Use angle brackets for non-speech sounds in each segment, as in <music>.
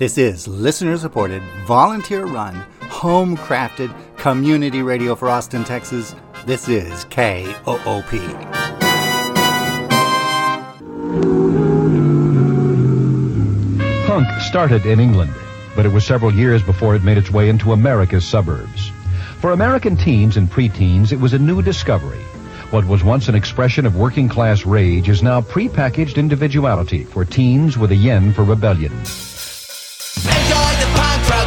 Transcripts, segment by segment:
This is listener supported, volunteer run, home crafted community radio for Austin, Texas. This is KOOP. Punk started in England, but it was several years before it made its way into America's suburbs. For American teens and preteens, it was a new discovery. What was once an expression of working class rage is now prepackaged individuality for teens with a yen for rebellion.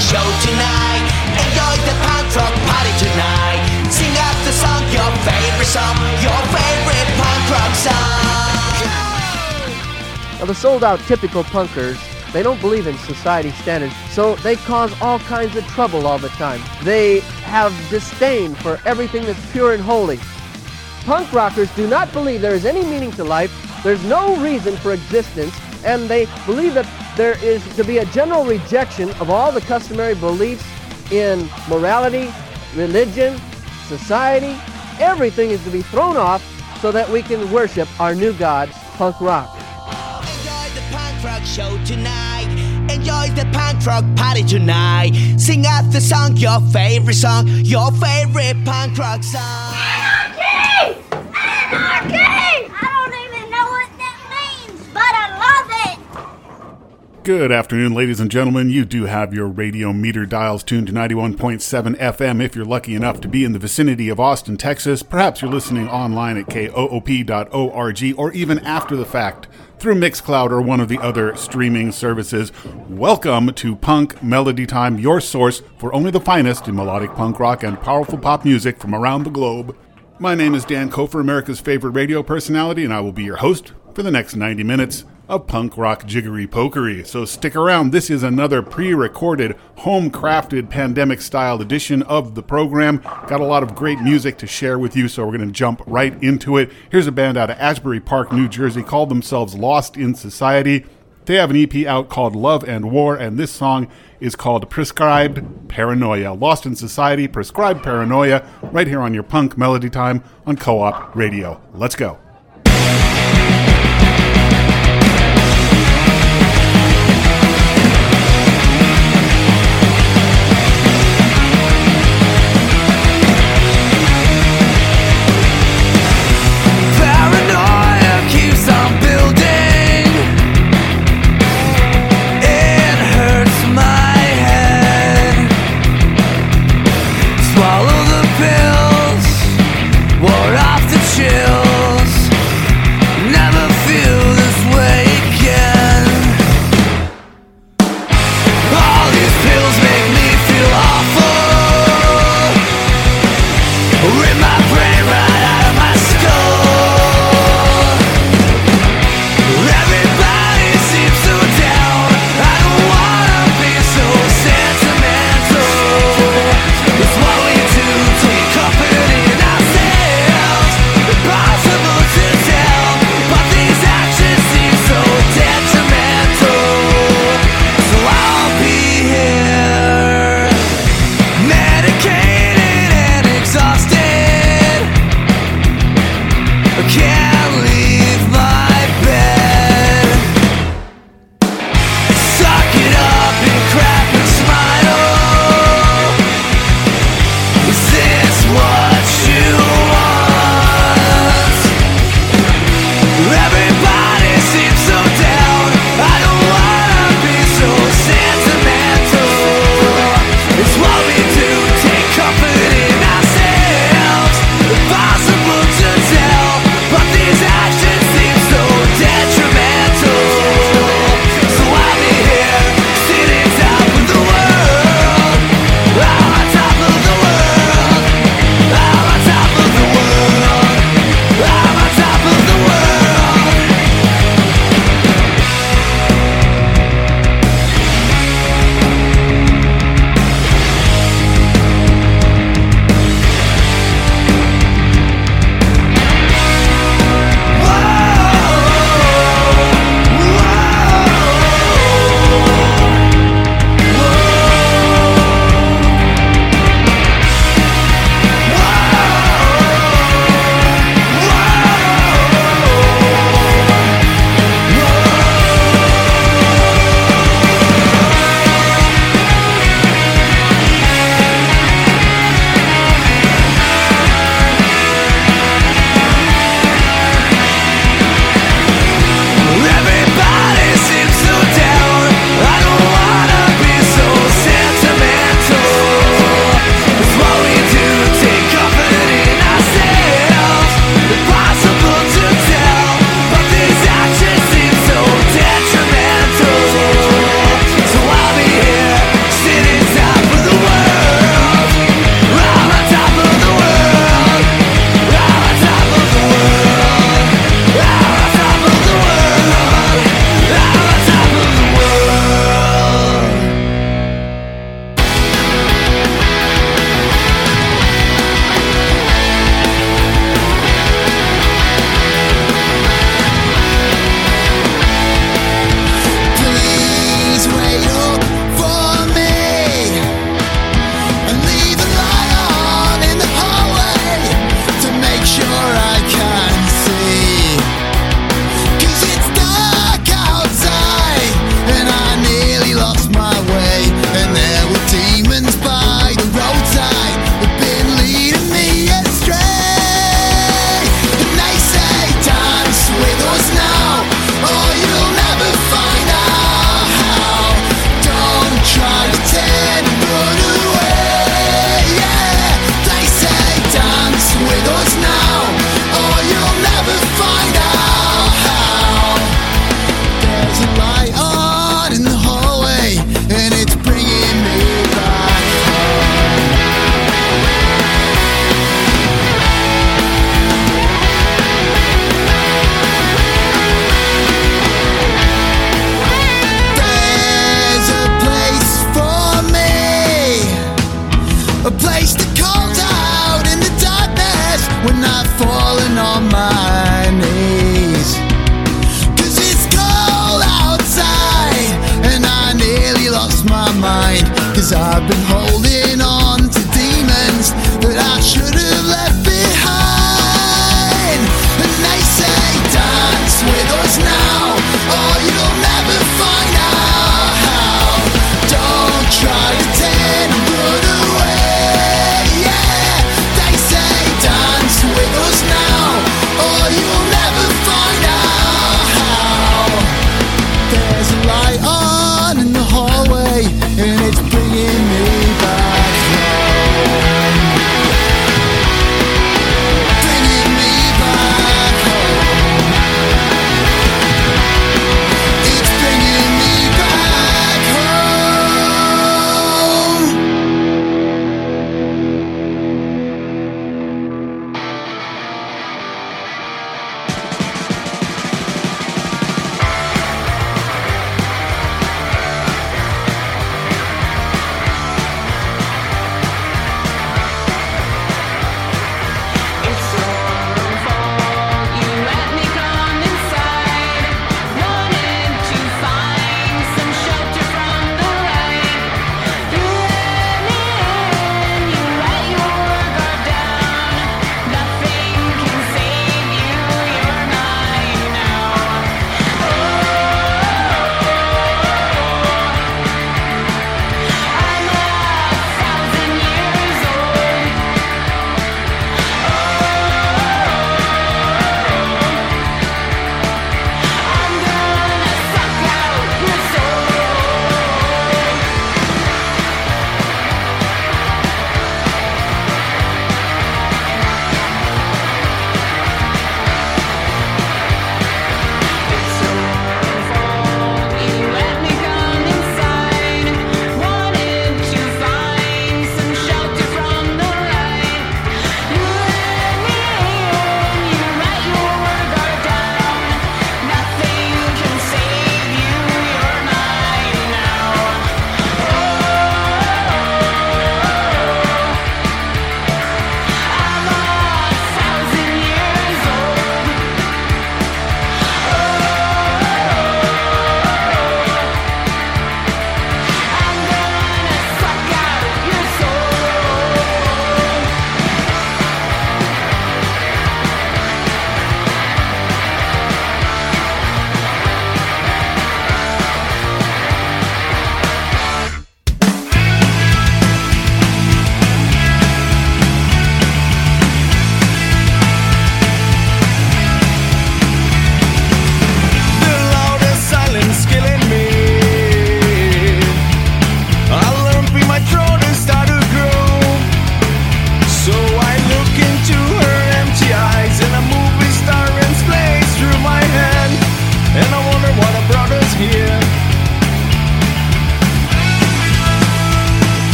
Show tonight. Enjoy the punk rock party tonight. Sing the song, your favorite song, your favorite punk rock song. Now, the sold out typical punkers, they don't believe in society standards, so they cause all kinds of trouble all the time. They have disdain for everything that's pure and holy. Punk rockers do not believe there is any meaning to life, there's no reason for existence, and they believe that there is to be a general rejection of all the customary beliefs in morality, religion, society. Everything is to be thrown off so that we can worship our new God, punk rock. Enjoy the punk rock show tonight. Enjoy the punk rock party tonight. Sing out the song, your favorite song, your favorite punk rock song. Anarchy! Anarchy! I don't even know what that means, but I love it! Good afternoon, ladies and gentlemen. You do have your radio meter dials tuned to 91.7 FM if you're lucky enough to be in the vicinity of Austin, Texas. Perhaps you're listening online at koop.org or even after the fact through Mixcloud or one of the other streaming services. Welcome to Punk Melody Time, your source for only the finest in melodic punk rock and powerful pop music from around the globe. My name is Dan Kofer, America's favorite radio personality, and I will be your host for the next 90 minutes of punk rock jiggery pokery. So stick around. This is another pre recorded, home crafted, pandemic style edition of the program. Got a lot of great music to share with you, so we're going to jump right into it. Here's a band out of Asbury Park, New Jersey, called themselves Lost in Society. They have an EP out called Love and War, and this song is called Prescribed Paranoia. Lost in Society, Prescribed Paranoia, right here on your punk melody time on Co op Radio. Let's go.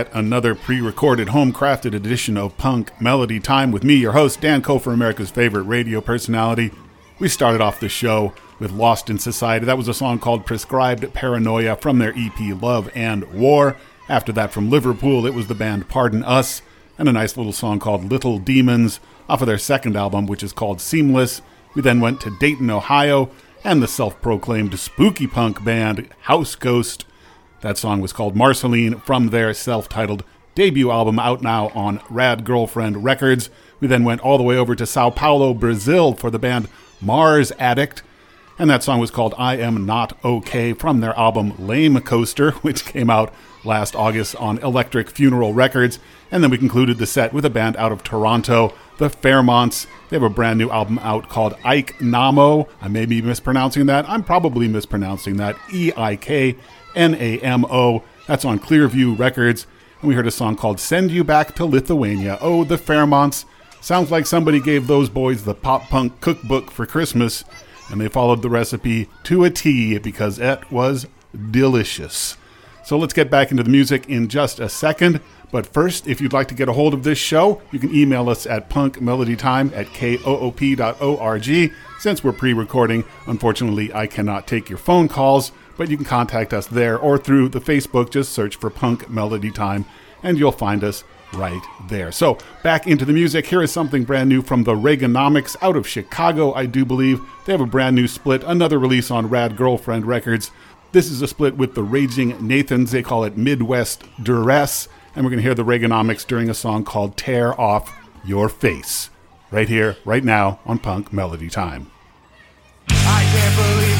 Yet another pre recorded, home crafted edition of Punk Melody Time with me, your host, Dan Kofer, America's favorite radio personality. We started off the show with Lost in Society. That was a song called Prescribed Paranoia from their EP Love and War. After that, from Liverpool, it was the band Pardon Us, and a nice little song called Little Demons off of their second album, which is called Seamless. We then went to Dayton, Ohio, and the self proclaimed spooky punk band House Ghost. That song was called Marceline from their self titled debut album out now on Rad Girlfriend Records. We then went all the way over to Sao Paulo, Brazil for the band Mars Addict. And that song was called I Am Not Okay from their album Lame Coaster, <laughs> which came out last August on Electric Funeral Records. And then we concluded the set with a band out of Toronto, the Fairmonts. They have a brand new album out called Eiknamo. I may be mispronouncing that. I'm probably mispronouncing that. E I K N A M O. That's on Clearview Records. And we heard a song called Send You Back to Lithuania. Oh, the Fairmonts. Sounds like somebody gave those boys the pop punk cookbook for Christmas, and they followed the recipe to a T because it was delicious. So let's get back into the music in just a second. But first, if you'd like to get a hold of this show, you can email us at punkmelodytime at koop.org. Since we're pre recording, unfortunately, I cannot take your phone calls, but you can contact us there or through the Facebook. Just search for Punk Melody Time, and you'll find us right there. So, back into the music. Here is something brand new from the Reaganomics out of Chicago, I do believe. They have a brand new split, another release on Rad Girlfriend Records. This is a split with the Raging Nathans. They call it Midwest Duress. And we're going to hear the Reaganomics during a song called Tear Off Your Face. Right here, right now on Punk Melody Time. I can't believe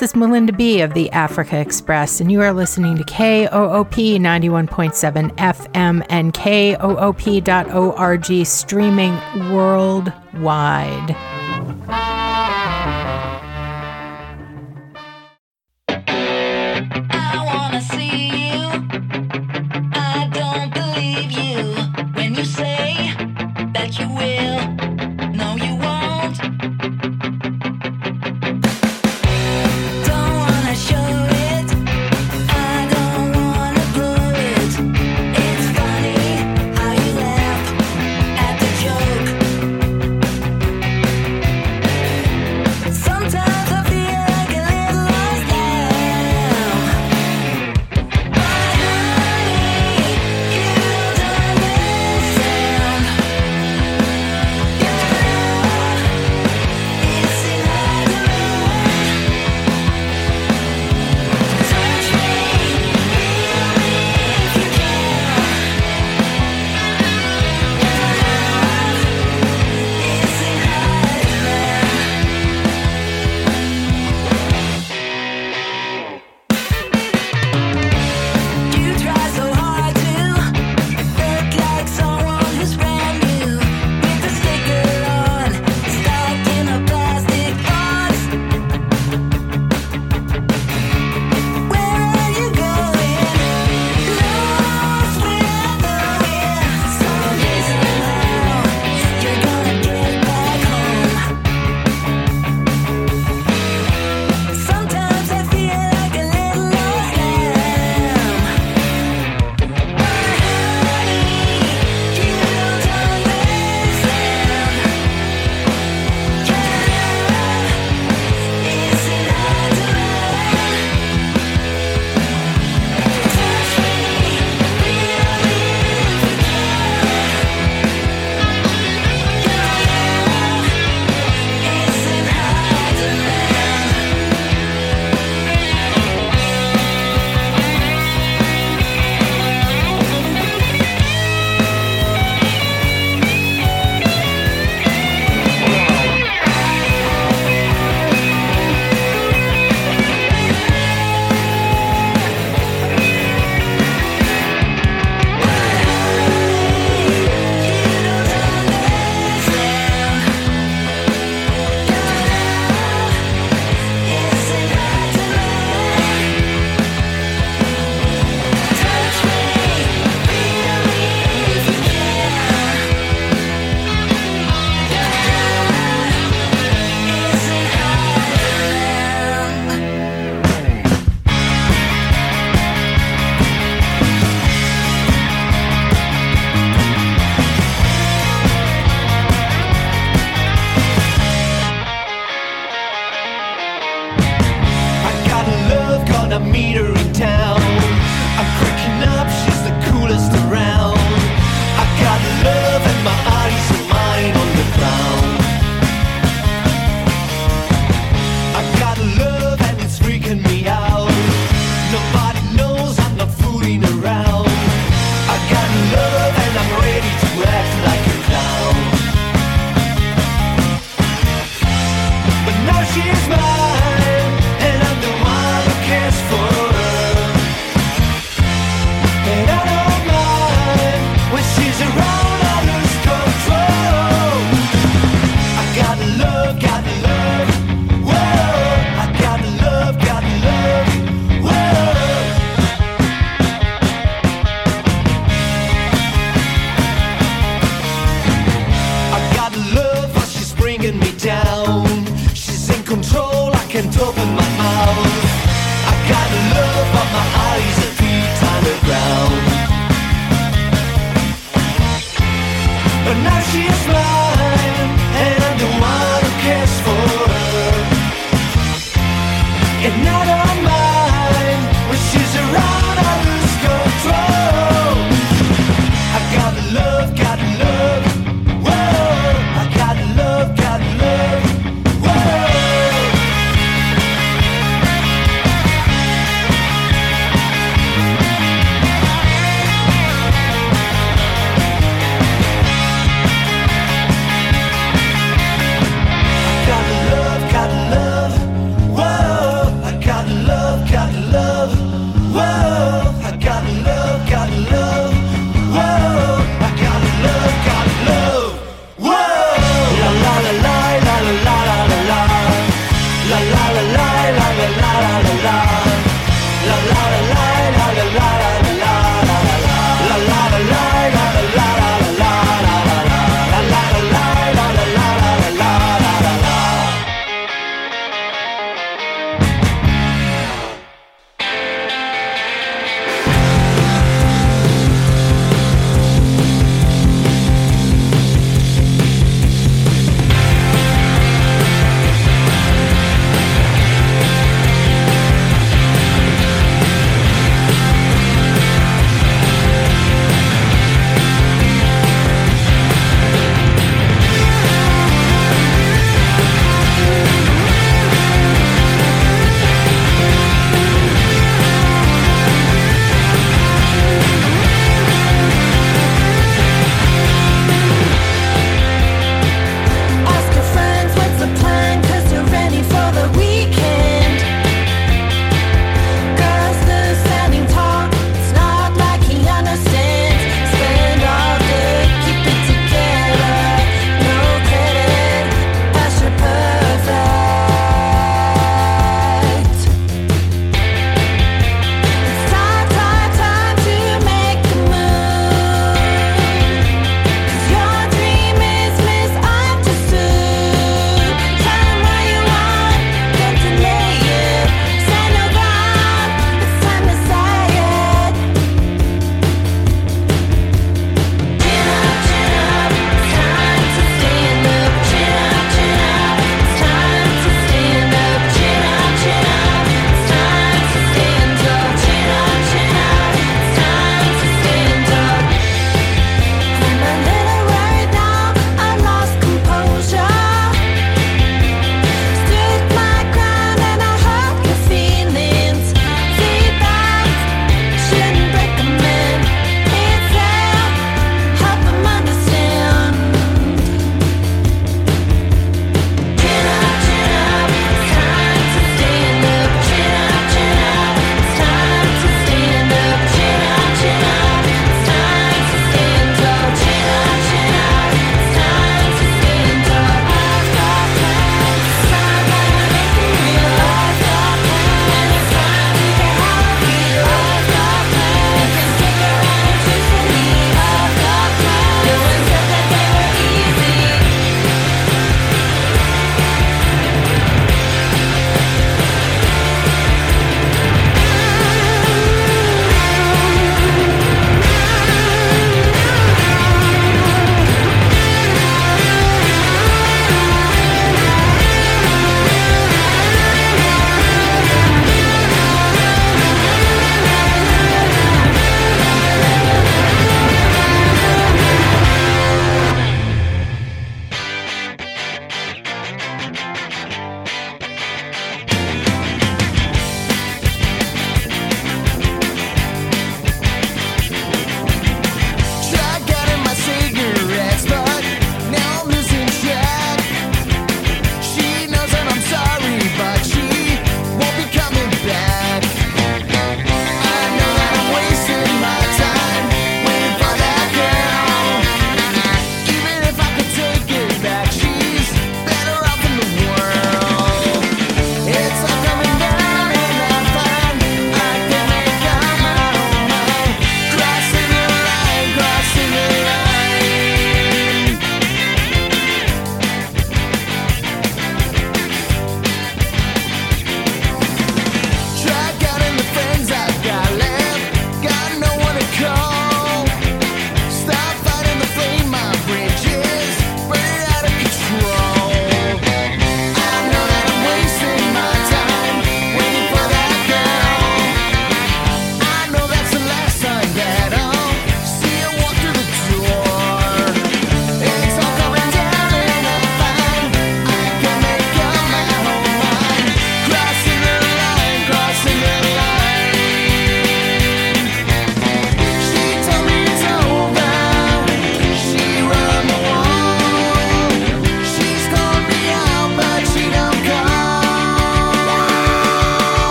This is Melinda B. of the Africa Express, and you are listening to KOOP 91.7 FM and KOOP.org streaming worldwide.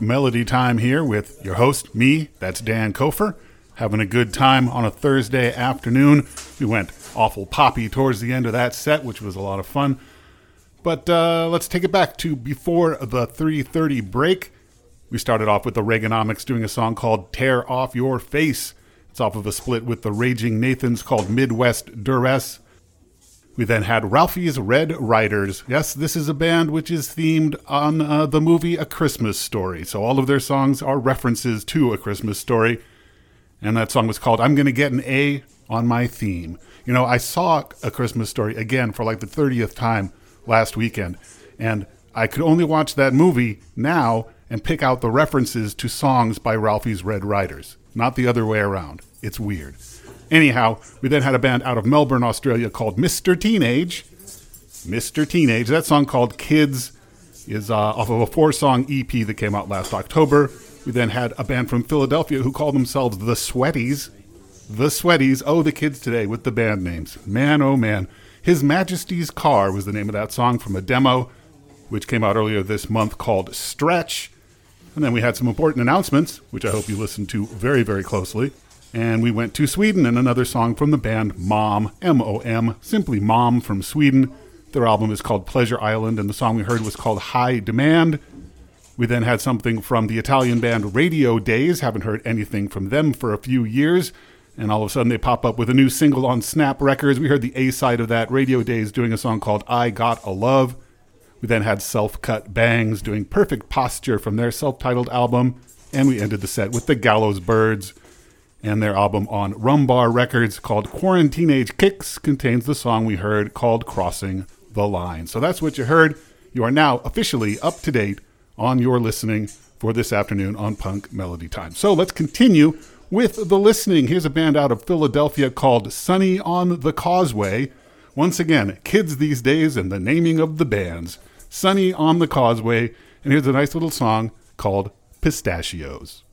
Melody time here with your host, me. That's Dan Kofer. Having a good time on a Thursday afternoon. We went awful poppy towards the end of that set, which was a lot of fun. But uh, let's take it back to before the 3:30 break. We started off with the Reaganomics doing a song called "Tear Off Your Face." It's off of a split with the Raging Nathans called "Midwest Duress." We then had Ralphie's Red Riders. Yes, this is a band which is themed on uh, the movie A Christmas Story. So all of their songs are references to A Christmas Story. And that song was called I'm Gonna Get an A on My Theme. You know, I saw A Christmas Story again for like the 30th time last weekend. And I could only watch that movie now and pick out the references to songs by Ralphie's Red Riders, not the other way around. It's weird. Anyhow, we then had a band out of Melbourne, Australia called Mr. Teenage. Mr. Teenage. That song called Kids is uh, off of a four song EP that came out last October. We then had a band from Philadelphia who called themselves The Sweaties. The Sweaties. Oh, the kids today with the band names. Man, oh man. His Majesty's Car was the name of that song from a demo, which came out earlier this month called Stretch. And then we had some important announcements, which I hope you listened to very, very closely. And we went to Sweden and another song from the band Mom, M O M, simply Mom from Sweden. Their album is called Pleasure Island, and the song we heard was called High Demand. We then had something from the Italian band Radio Days. Haven't heard anything from them for a few years. And all of a sudden they pop up with a new single on Snap Records. We heard the A side of that, Radio Days, doing a song called I Got a Love. We then had Self Cut Bangs doing Perfect Posture from their self titled album. And we ended the set with the Gallows Birds and their album on Rumbar Records called Quarantine Age Kicks contains the song we heard called Crossing the Line. So that's what you heard. You are now officially up to date on your listening for this afternoon on Punk Melody Time. So let's continue with the listening. Here's a band out of Philadelphia called Sunny on the Causeway. Once again, kids these days and the naming of the bands. Sunny on the Causeway. And here's a nice little song called Pistachios.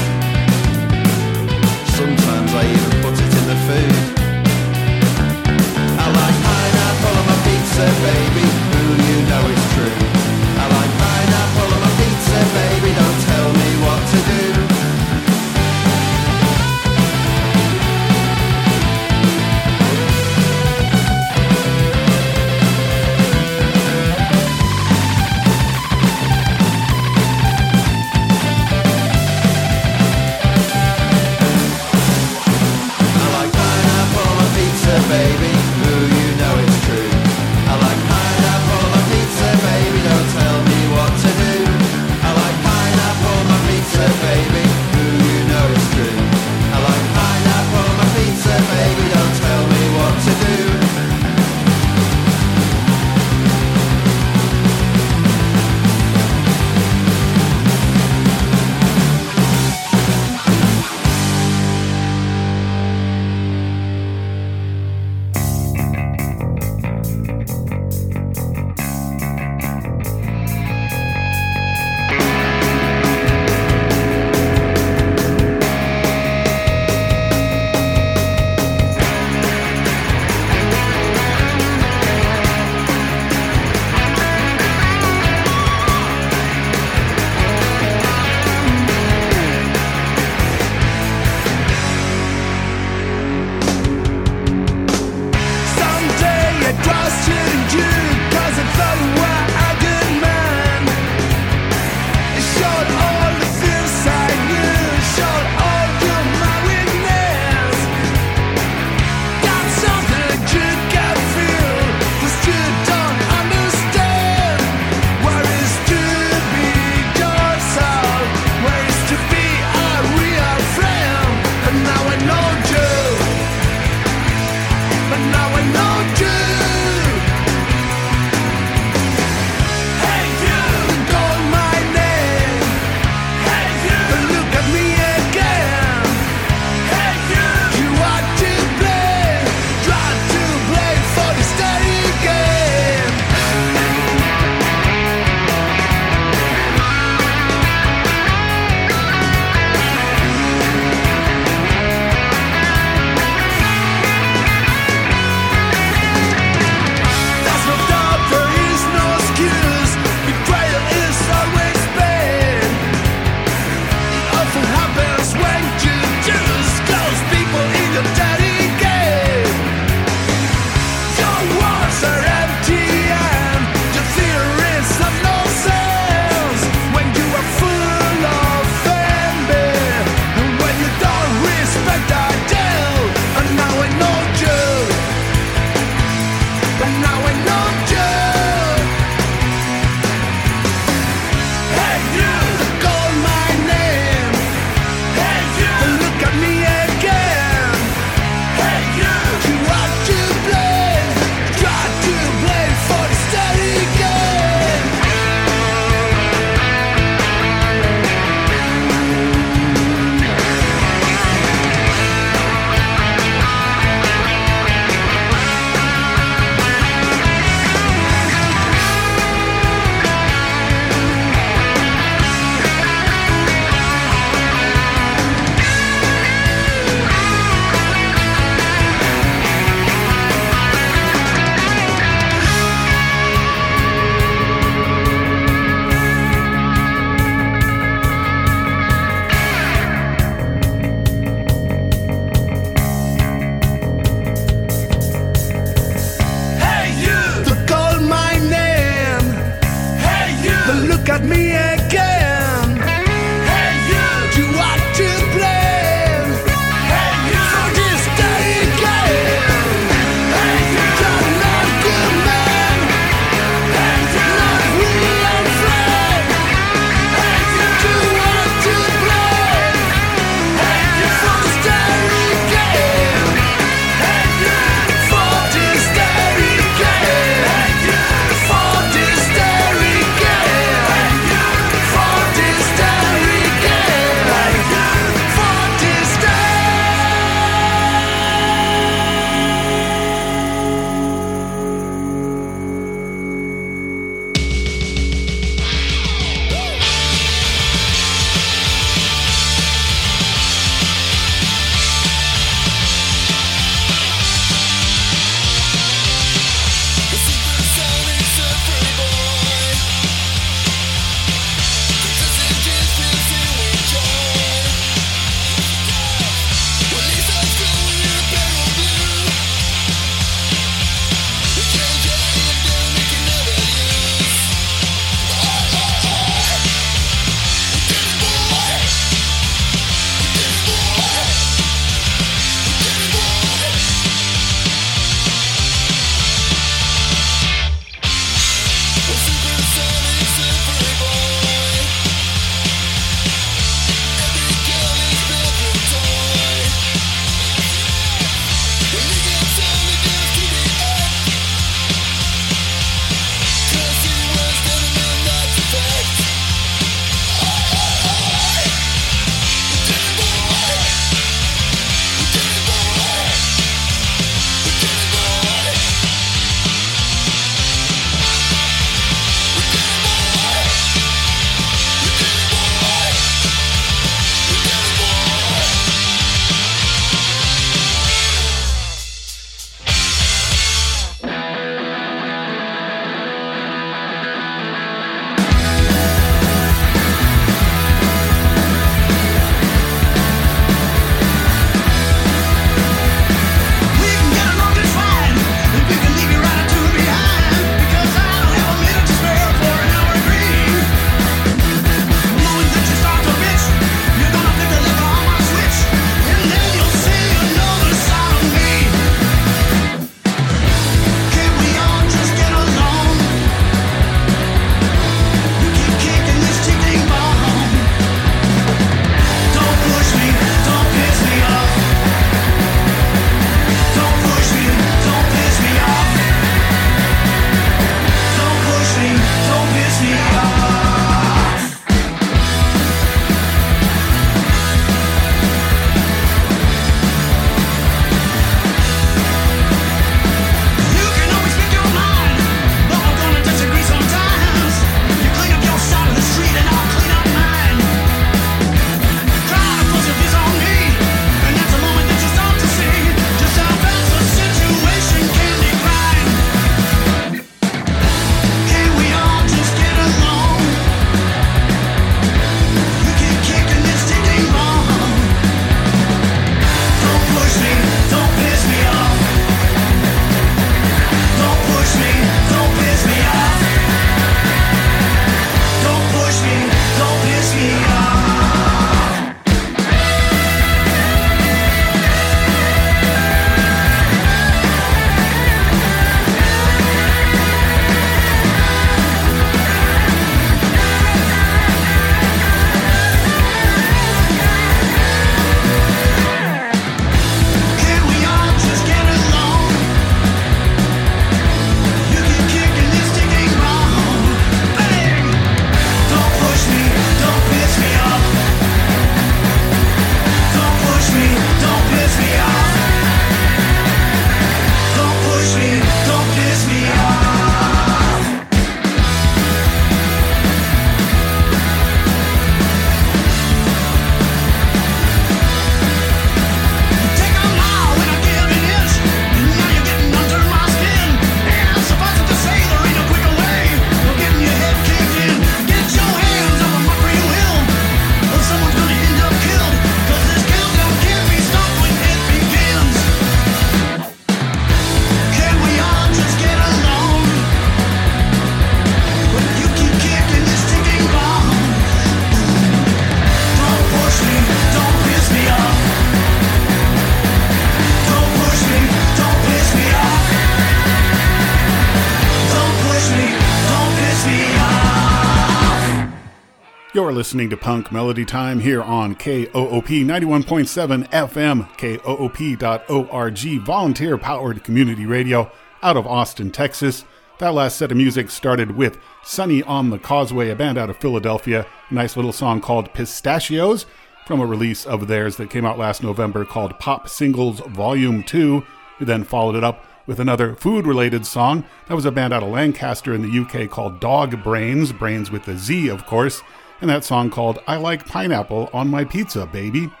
You're listening to Punk Melody Time here on KOOP 91.7 FM, KOOP.org, volunteer powered community radio out of Austin, Texas. That last set of music started with Sunny on the Causeway, a band out of Philadelphia. A nice little song called Pistachios from a release of theirs that came out last November called Pop Singles Volume 2. We then followed it up with another food related song. That was a band out of Lancaster in the UK called Dog Brains, Brains with a Z, of course, and that song called I Like Pineapple on My Pizza, Baby. <laughs>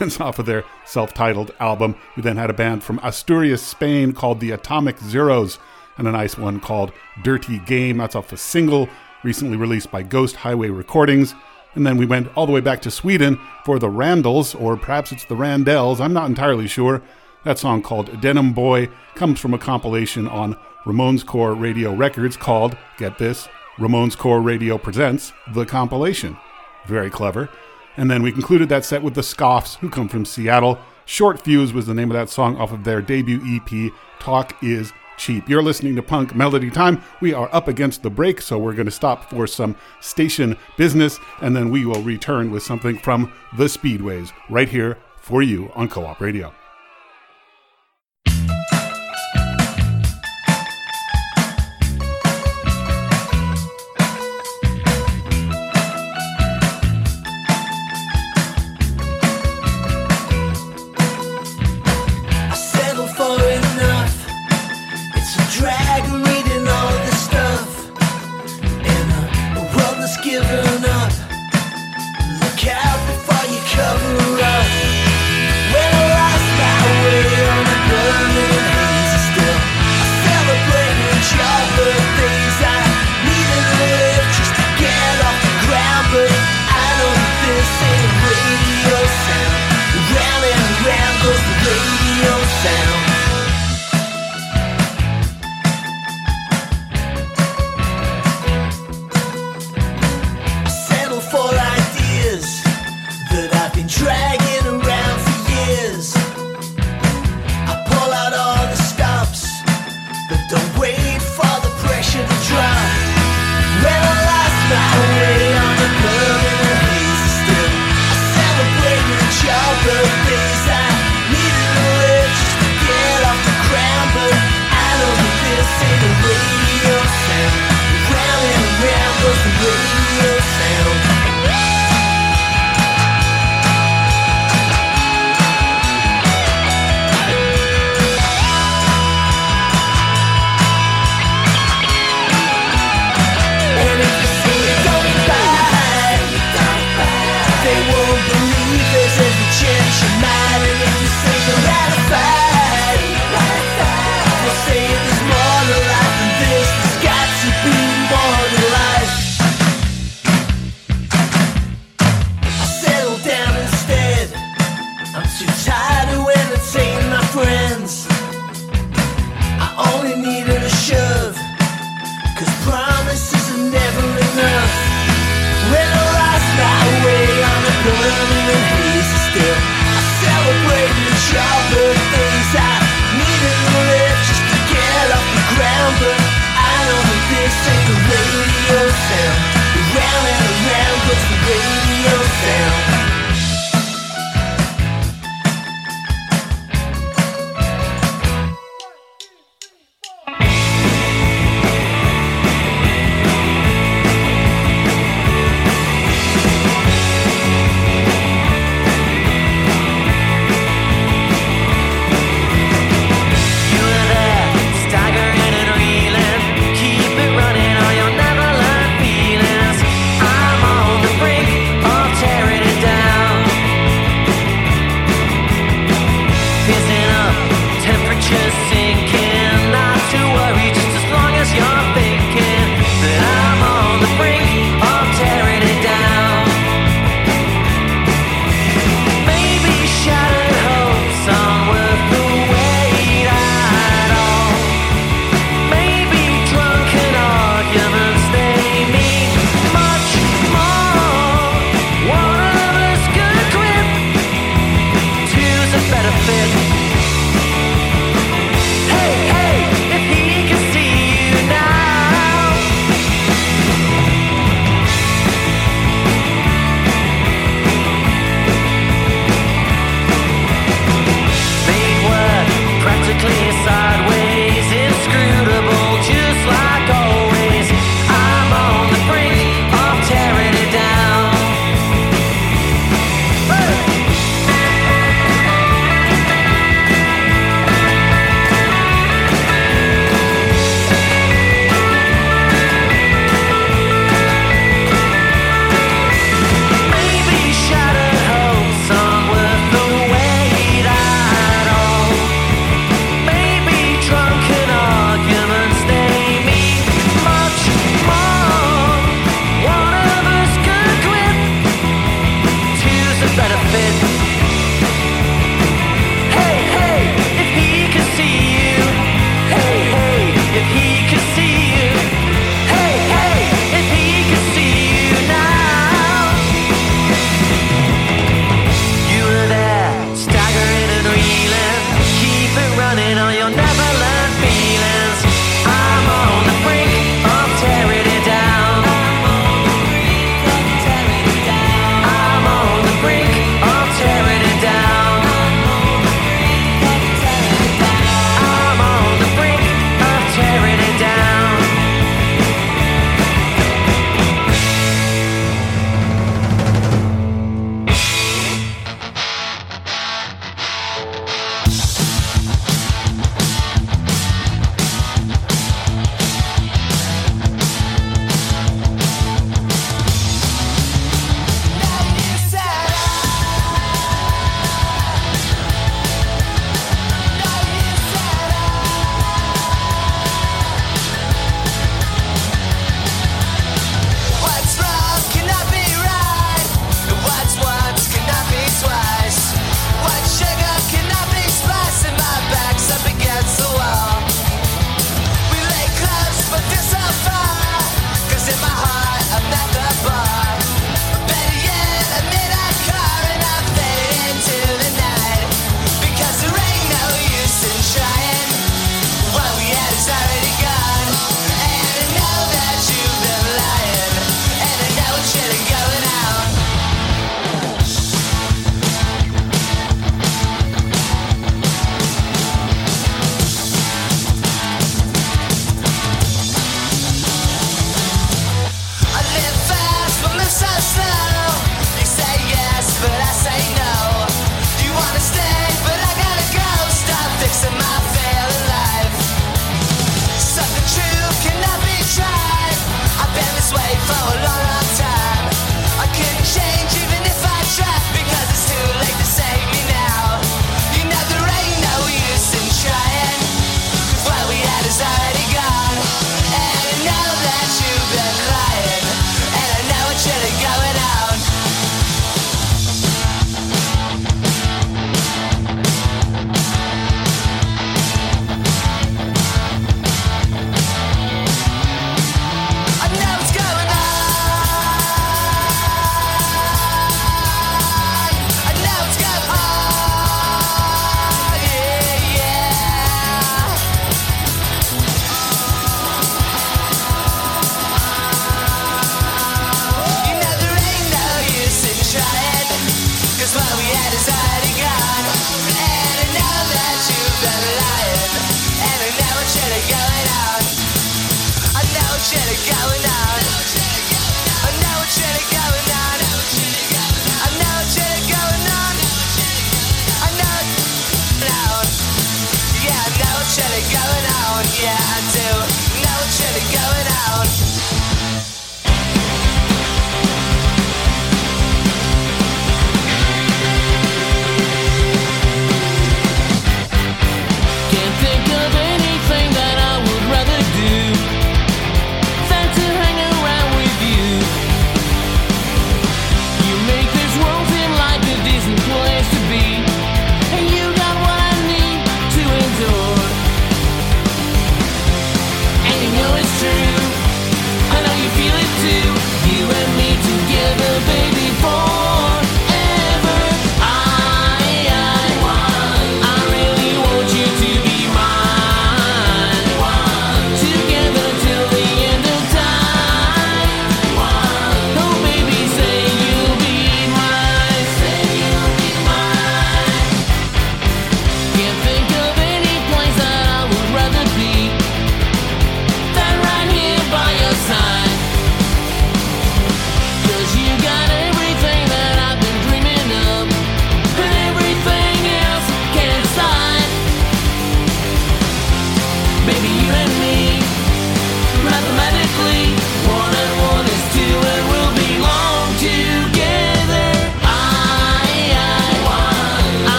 It's off of their self titled album. We then had a band from Asturias, Spain called the Atomic Zeros, and a nice one called Dirty Game. That's off a single recently released by Ghost Highway Recordings. And then we went all the way back to Sweden for the Randalls, or perhaps it's the Randells, I'm not entirely sure. That song called Denim Boy comes from a compilation on Ramones Core Radio Records called, get this, Ramones Core Radio Presents The Compilation. Very clever. And then we concluded that set with the Scoffs, who come from Seattle. Short Fuse was the name of that song off of their debut EP, Talk is cheap. You're listening to Punk Melody Time. We are up against the break, so we're going to stop for some station business, and then we will return with something from the Speedways right here for you on Co op Radio.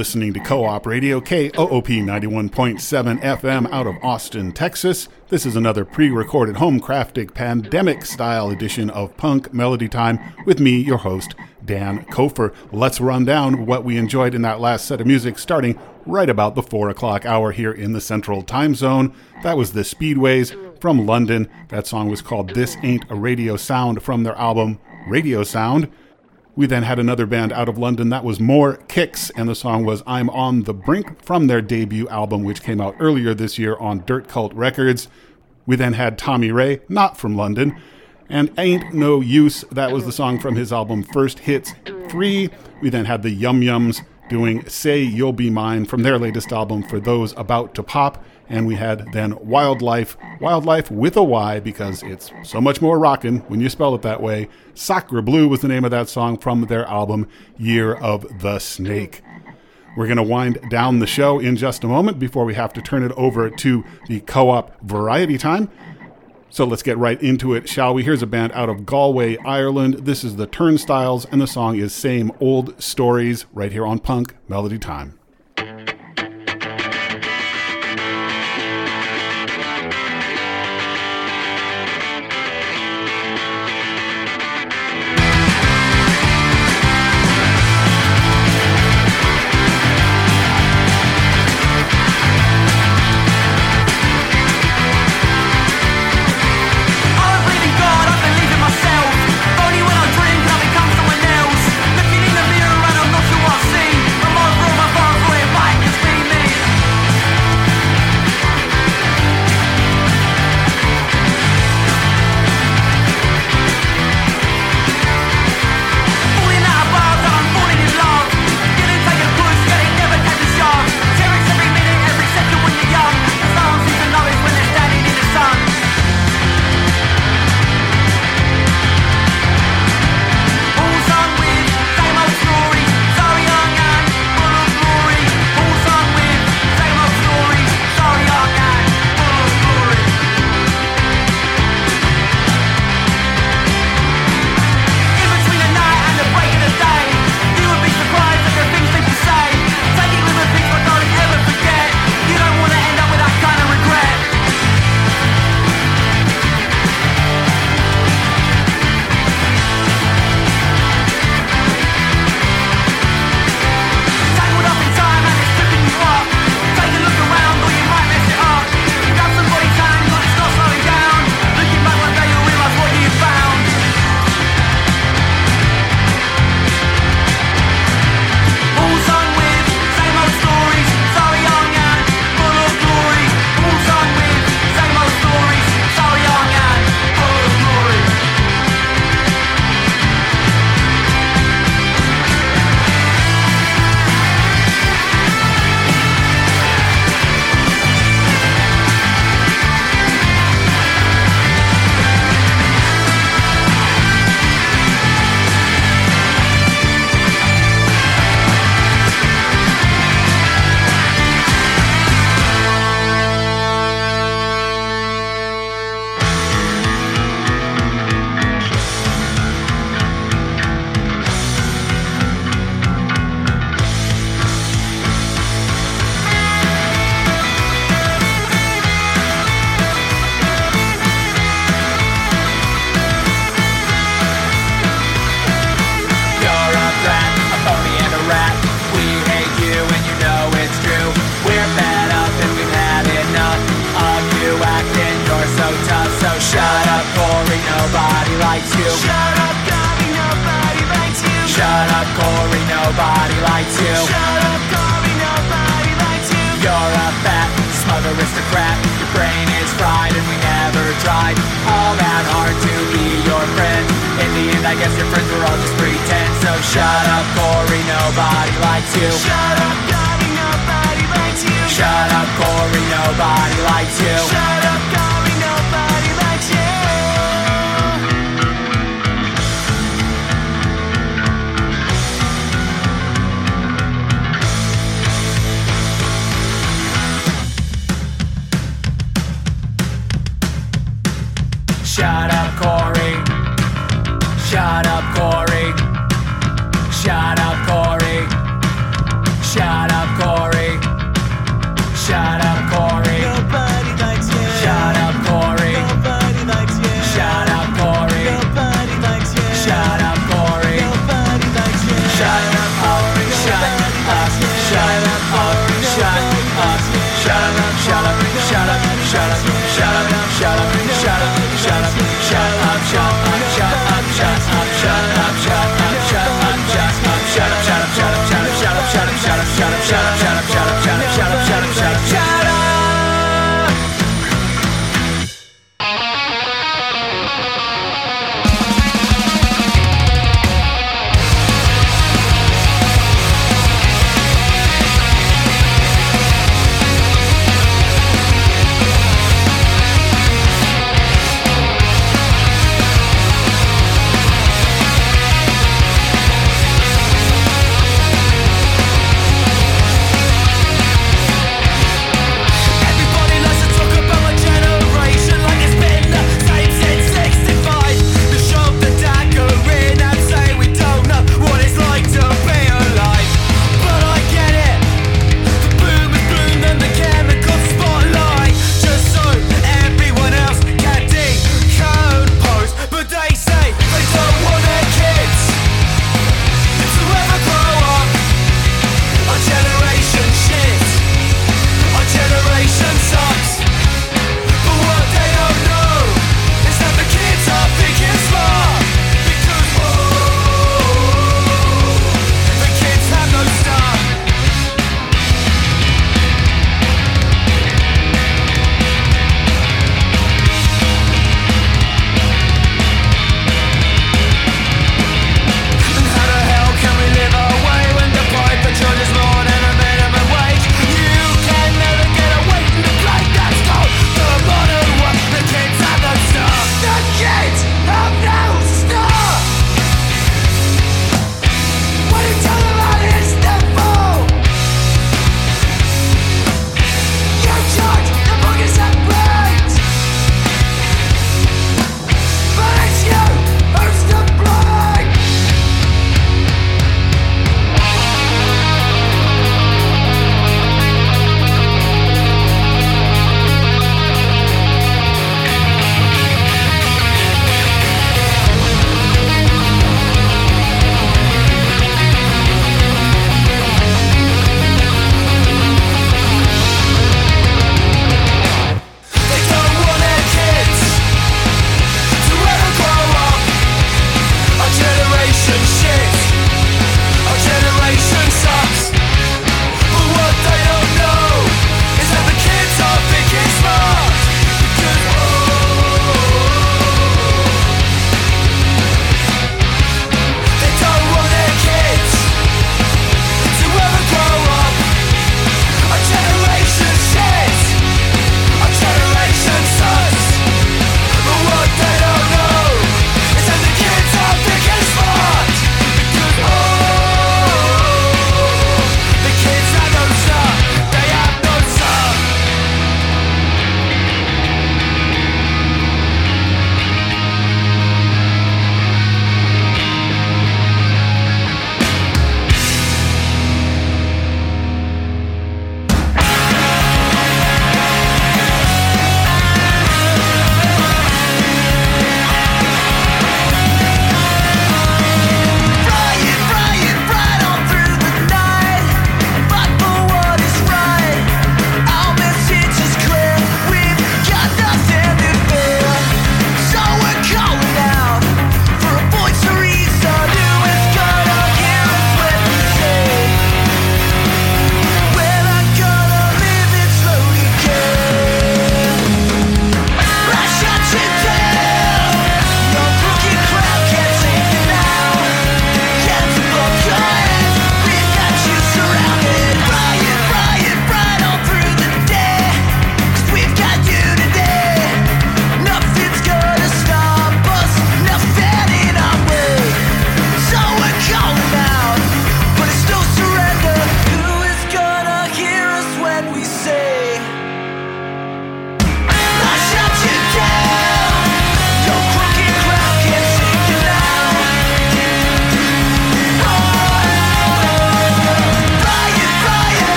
Listening to Co op Radio, KOOP 91.7 FM out of Austin, Texas. This is another pre recorded home crafted pandemic style edition of Punk Melody Time with me, your host, Dan Kofer. Let's run down what we enjoyed in that last set of music starting right about the 4 o'clock hour here in the Central Time Zone. That was the Speedways from London. That song was called This Ain't a Radio Sound from their album Radio Sound. We then had another band out of London that was More Kicks, and the song was I'm on the Brink from their debut album, which came out earlier this year on Dirt Cult Records. We then had Tommy Ray, not from London, and Ain't No Use, that was the song from his album First Hits 3. We then had the Yum Yums doing Say You'll Be Mine from their latest album For Those About to Pop. And we had then Wyldlife, Wyldlife with a Y because it's so much more rockin' when you spell it that way. Sacre Blue was the name of that song from their album Year of the Snake. We're going to wind down the show in just a moment before we have to turn it over to the co op variety time. So let's get right into it, shall we? Here's a band out of Galway, Ireland. This is the Turnstiles, and the song is Same Old Stories right here on Punk Melody Time. Nobody likes you. Shut up, Corey. Nobody likes you. You're a fat, smug aristocrat. Your brain is fried and we never tried all that hard to be your friend. In the end, I guess your friends were all just pretend. So shut up, Corey. Nobody likes you. Shut up, Corey. Nobody likes you. Shut up, Corey. Nobody likes you. Shut up, shot.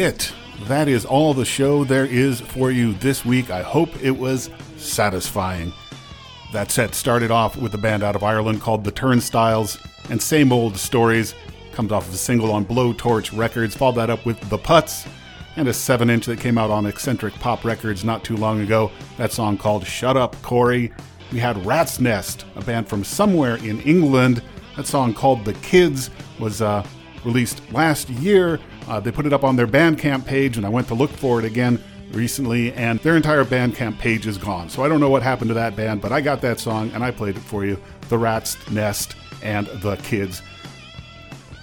It. That is all the show there is for you this week. I hope it was satisfying. That set started off with a band out of Ireland called The Turnstiles, and Same Old Stories comes off of a single on Blowtorch Records. Followed that up with The Putts and a 7 inch that came out on Eccentric Pop Records not too long ago. That song called Shut Up Corey. We had Rat's Nest, a band from somewhere in England. That song called The Kids was uh, released last year. Uh, they put it up on their Bandcamp page, and I went to look for it again recently, and their entire Bandcamp page is gone. So I don't know what happened to that band, but I got that song and I played it for you The Rat's Nest and The Kids.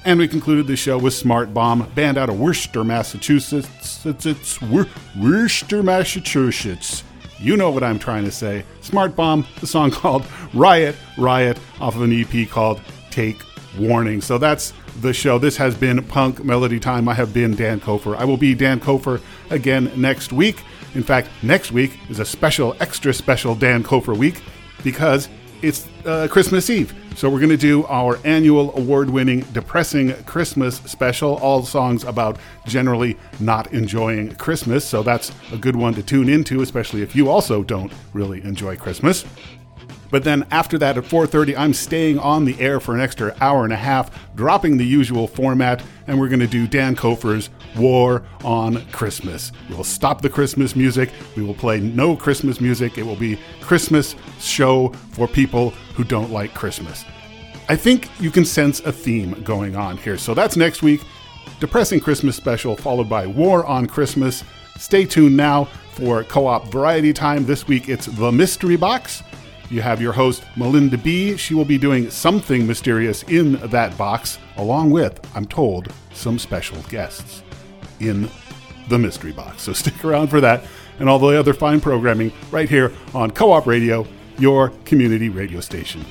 And we concluded the show with Smart Bomb, band out of Worcester, Massachusetts. It's, Wor- Worcester, Massachusetts. You know what I'm trying to say. Smart Bomb, the song <laughs> called Riot, Riot, off of an EP called Take Warning. So that's the show. This has been Punk Melody Time. I have been Dan Kofer. I will be Dan Kofer again next week. In fact, next week is a special, extra special Dan Kofer week because it's uh, Christmas Eve. So we're going to do our annual award-winning Depressing Christmas special, all songs about generally not enjoying Christmas. So that's a good one to tune into, especially if you also don't really enjoy Christmas. But then after that at 4:30, I'm staying on the air for an extra hour and a half, dropping the usual format, and we're going to do Dan Kofer's War on Christmas. We will stop the Christmas music. We will play no Christmas music. It will be Christmas show for people who don't like Christmas. I think you can sense a theme going on here. So that's next week. Depressing Christmas special followed by War on Christmas. Stay tuned now for co-op variety time. This week it's The Mystery Box. You have your host, Melinda B. She will be doing something mysterious in that box, along with, I'm told, some special guests in the mystery box. So <laughs> stick around for that and all the other fine programming right here on Co op Radio, your community radio station.